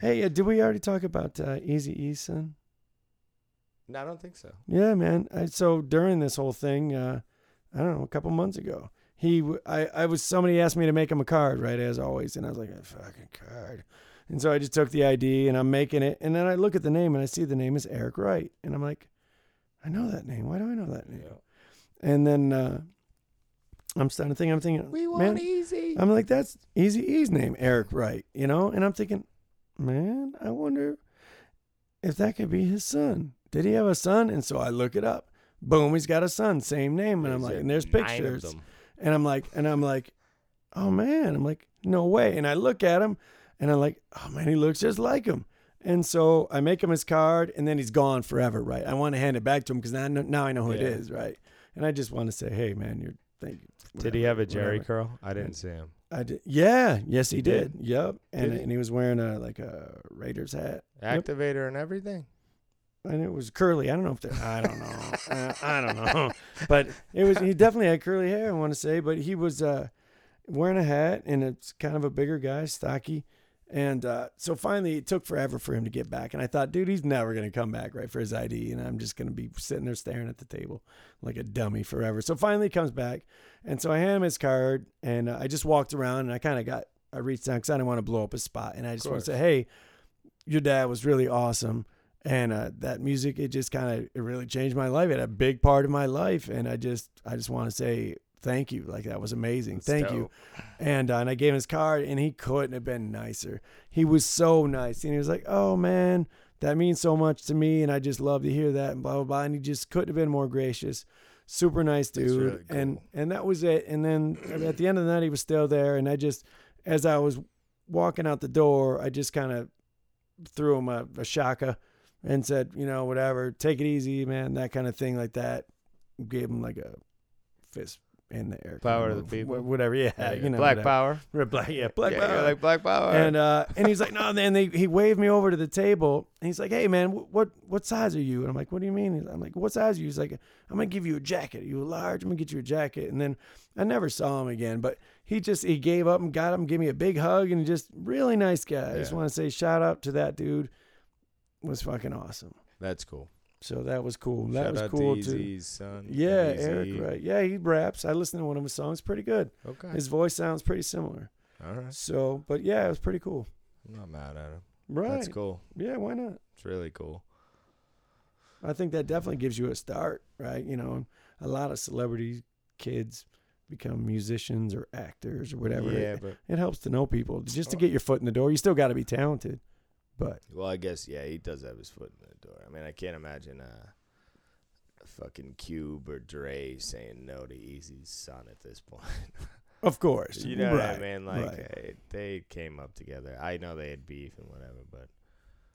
hey, uh, did we already talk about uh, Easy E son? No, I don't think so. Yeah, man. I, so during this whole thing, uh, I don't know, a couple months ago, he, w- I, I was somebody asked me to make him a card, right as always, and I was like, a fucking card. And so I just took the ID and I'm making it, and then I look at the name and I see the name is Eric Wright, and I'm like, I know that name. Why do I know that name? And then uh, I'm starting to think, I'm thinking, We man, want easy. I'm like, that's Eazy-E's name, Eric Wright, you know? And I'm thinking, man, I wonder if that could be his son. Did he have a son? And so I look it up. Boom, he's got a son, same name. And I'm like, and there's pictures. And I'm like, and I'm like, oh man. I'm like, no way. And I look at him and I'm like, oh man, he looks just like him. And so I make him his card and then he's gone forever, right? I want to hand it back to him because now, I know- now I know who it Yeah. is, right? And I just want to say, hey man, you're, thank you. Did he have a Jheri whatever. curl? I didn't see him. I did. Yeah. Yes, he, He did. did? Yep. And Did he? and he was wearing a like a Raiders hat. Yep. Activator and everything. And it was curly. I don't know if they're. I don't know. uh, I don't know. But it was. He definitely had curly hair. I want to say, but he was uh, wearing a hat, and it's kind of a bigger guy, stocky. And uh, so finally, it took forever for him to get back. And I thought, dude, he's never going to come back, right, for his ID. And I'm just going to be sitting there staring at the table like a dummy forever. So finally, he comes back. And so I hand him his card. And uh, I just walked around and I kind of got, I reached down because I didn't want to blow up his spot. And I just want to say, hey, your dad was really awesome. And uh, that music, it just kind of, it really changed my life. It had a big part of my life. And I just, I just want to say, thank you. Like that was amazing. That's thank you. And uh, and I gave him his card, and he couldn't have been nicer. He was so nice, and he was like, "Oh man, that means so much to me, and I just love to hear that." And blah blah blah. And he just couldn't have been more gracious. Super nice dude. really And and that was it. And then at the end of the night, he was still there, and I just, as I was walking out the door, I just kind of threw him a, a shaka and said, you know, whatever, take it easy, man, that kind of thing, like that. Gave him like a fist in the air. Power kind to the people. Whatever, yeah, There you know, Black whatever. Power. Or Black, yeah, Black yeah, Power. like Black Power. and uh, and he's like, no. And then they, he waved me over to the table. And he's like, hey man, what what size are you? And I'm like, what do you mean? I'm like, what size are you? He's like, I'm gonna give you a jacket. Are you large? I'm gonna get you a jacket. And then I never saw him again. But he just he gave up and got him, gave me a big hug, and just really nice guy. I just want to say shout out to that dude. Was fucking awesome. That's cool. So that was cool. That Shout was out cool to too. Son. Yeah, Easy. Eric, right? Yeah, he raps. I listened to one of his songs. Pretty good. Okay. His voice sounds pretty similar. All right. So, but yeah, it was pretty cool. I'm not mad at him. Right. That's cool. Yeah, why not? It's really cool. I think that definitely gives you a start, right? You know, a lot of celebrity kids, become musicians or actors or whatever. Yeah, It, but it helps to know people just to oh. get your foot in the door. You still got to be talented, but well, I guess yeah, he does have his foot in the door. I mean, I can't imagine uh, a fucking Cube or Dre saying no to Eazy's son at this point. of course, you know right, what I mean? Like right. eh, they came up together. I know they had beef and whatever, but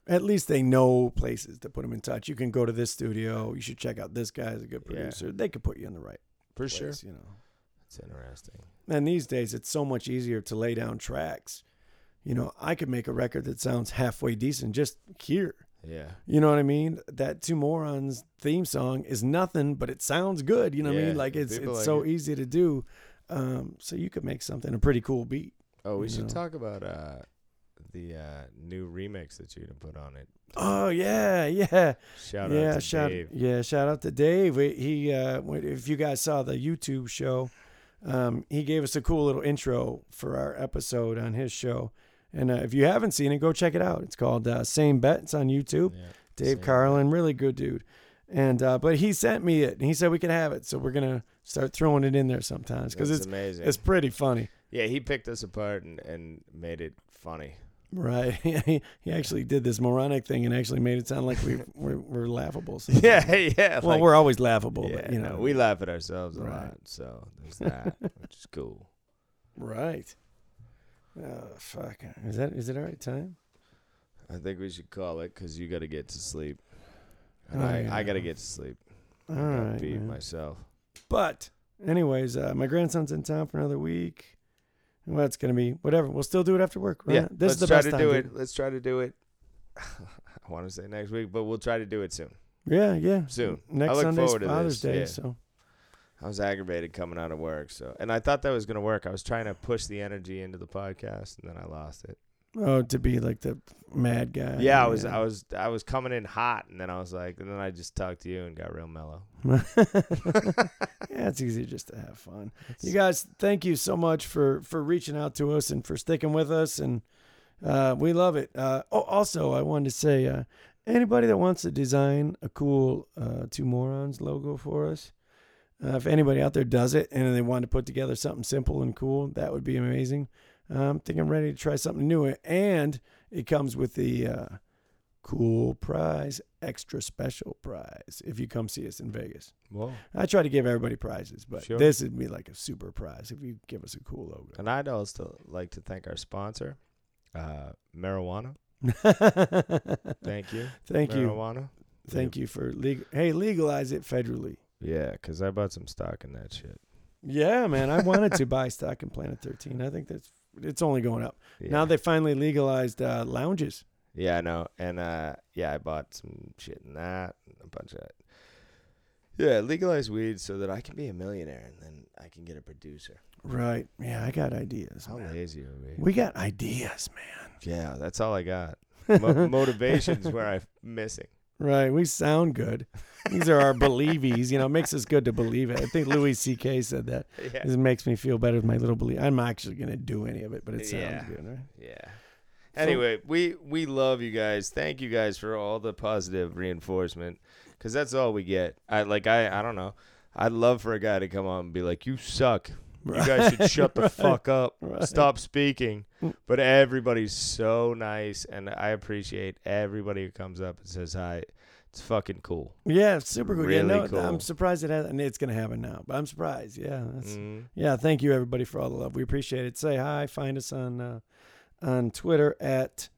at least they know places to put them in touch. You can go to this studio. You should check out this guy. He's a good Yeah. producer. They could put you in the right for sure, You know. it's interesting. And these days, it's so much easier to lay down tracks. You know, I could make a record that sounds halfway decent just here. Yeah, You know what I mean? That Two Morons theme song is nothing, but it sounds good. You know what I mean? Like it's it's like so it. easy to do. Um, so you could make something a pretty cool beat. Oh, we should know. talk about uh, the uh, new remix that you're put on it. Oh yeah, yeah, Shout yeah. out to shout Dave. yeah, shout out to Dave. He uh, if you guys saw the YouTube show, um, he gave us a cool little intro for our episode on his show. And uh, if you haven't seen it, go check it out. It's called uh, Same Bet. It's on YouTube. Yeah, Dave. Carlin, really good dude. And uh, but he sent me it, and he said we can have it, so we're gonna start throwing it in there sometimes because it's amazing. it's pretty funny, yeah, he picked us apart and, and made it funny. right? he he actually did this moronic thing and actually made it sound like we we're, we're laughable. Yeah, yeah. well, like- we're always laughable, yeah, but you know, no, we laugh at ourselves a Right. lot, so there's that, which is cool. right. Oh fuck! Is that is it all right time? I think we should call it because you got to get to sleep, and Oh, I, yeah. I got to get to sleep. All right, beat man. myself. But anyways, uh, my grandson's in town for another week. Well, it's gonna be whatever. We'll still do it after work. Right? Yeah, this let's is the try best to time, do dude. it. Let's try to do it. I want to say next week, but we'll try to do it soon. Yeah, yeah. Soon. I Next look Sunday's forward to Father's this, Day, yeah. so I was aggravated coming out of work, so and I thought that was gonna work. I was trying to push the energy into the podcast, and then I lost it. oh, to be like the mad guy. Yeah, I was, I was, I was coming in hot, and then I was like, and then I just talked to you and got real mellow. yeah, it's easy just to have fun. You guys, thank you so much for for reaching out to us and for sticking with us, and uh, we love it. Uh, oh, also, I wanted to say, uh, anybody that wants to design a cool uh, Two Morons logo for us, uh, if anybody out there does it and they want to put together something simple and cool, that would be amazing. Um, I think I'm ready to try something new, and it comes with the uh, cool prize, extra special prize if you come see us in Vegas. Whoa. I try to give everybody prizes, but Sure. this would be like a super prize if you give us a cool logo. And I'd also like to thank our sponsor, uh, marijuana. Thank you. Thank you. marijuana. Thank you for legal. Hey, legalize it federally. Yeah, because I bought some stock in that shit. Yeah, man. I wanted to buy stock in Planet 13. I think that's it's only going up. Yeah. Now they finally legalized uh, lounges. Yeah, I know. And uh, yeah, I bought some shit in that, and a bunch of. Yeah, legalize weed so that I can be a millionaire and then I can get a producer. Right. Yeah, I got ideas. How man. lazy are we? We got ideas, man. Yeah, that's all I got. Mo- motivation's where I'm missing. Right. We sound good. These are our believies. You know, it makes us good to believe it. I think Louis C.K. said that. Yeah. This makes me feel better with my little belief. I'm not actually going to do any of it, but it sounds Yeah. good, right? Yeah. Anyway, we we love you guys. Thank you guys for all the positive reinforcement cuz that's all we get. I like I I don't know. I'd love for a guy to come on and be like, "You suck. You guys should shut the Right. fuck up. Right. Stop speaking." Mm. But everybody's so nice and I appreciate everybody who comes up and says hi. It's fucking cool. Yeah, it's super good. yeah, Really no, cool. I'm surprised it has, and it's going to happen now. But I'm surprised. Yeah, that's, Mm. yeah. Thank you everybody for all the love. We appreciate it. Say hi. Find us on uh, on Twitter at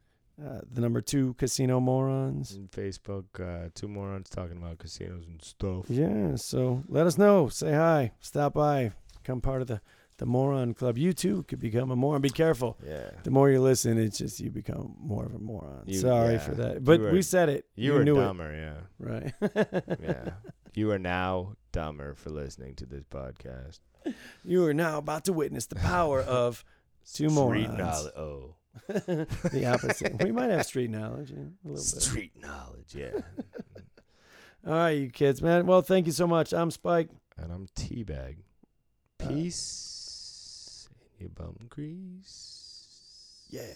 uh, the number two Casino Morons. And Facebook, uh, two morons talking about casinos and stuff. Yeah. So let us know. Say hi. Stop by. Become part of the the Moron Club. You too could become a moron. Be careful. Yeah. The more you listen, it's just you become more of a moron. You- Sorry yeah. for that, but were- we said it. You, You, were dumber, yeah. right? Yeah. you are now dumber for listening to this podcast. You are now about to witness the power of Two Street morons. knowledge. Oh. the opposite. we might have street knowledge, yeah, a little bit. Street knowledge, yeah. All right, you kids, man. Well, thank you so much. I'm Spike. and I'm Teabag. Uh, Peace in your bum grease. Yeah.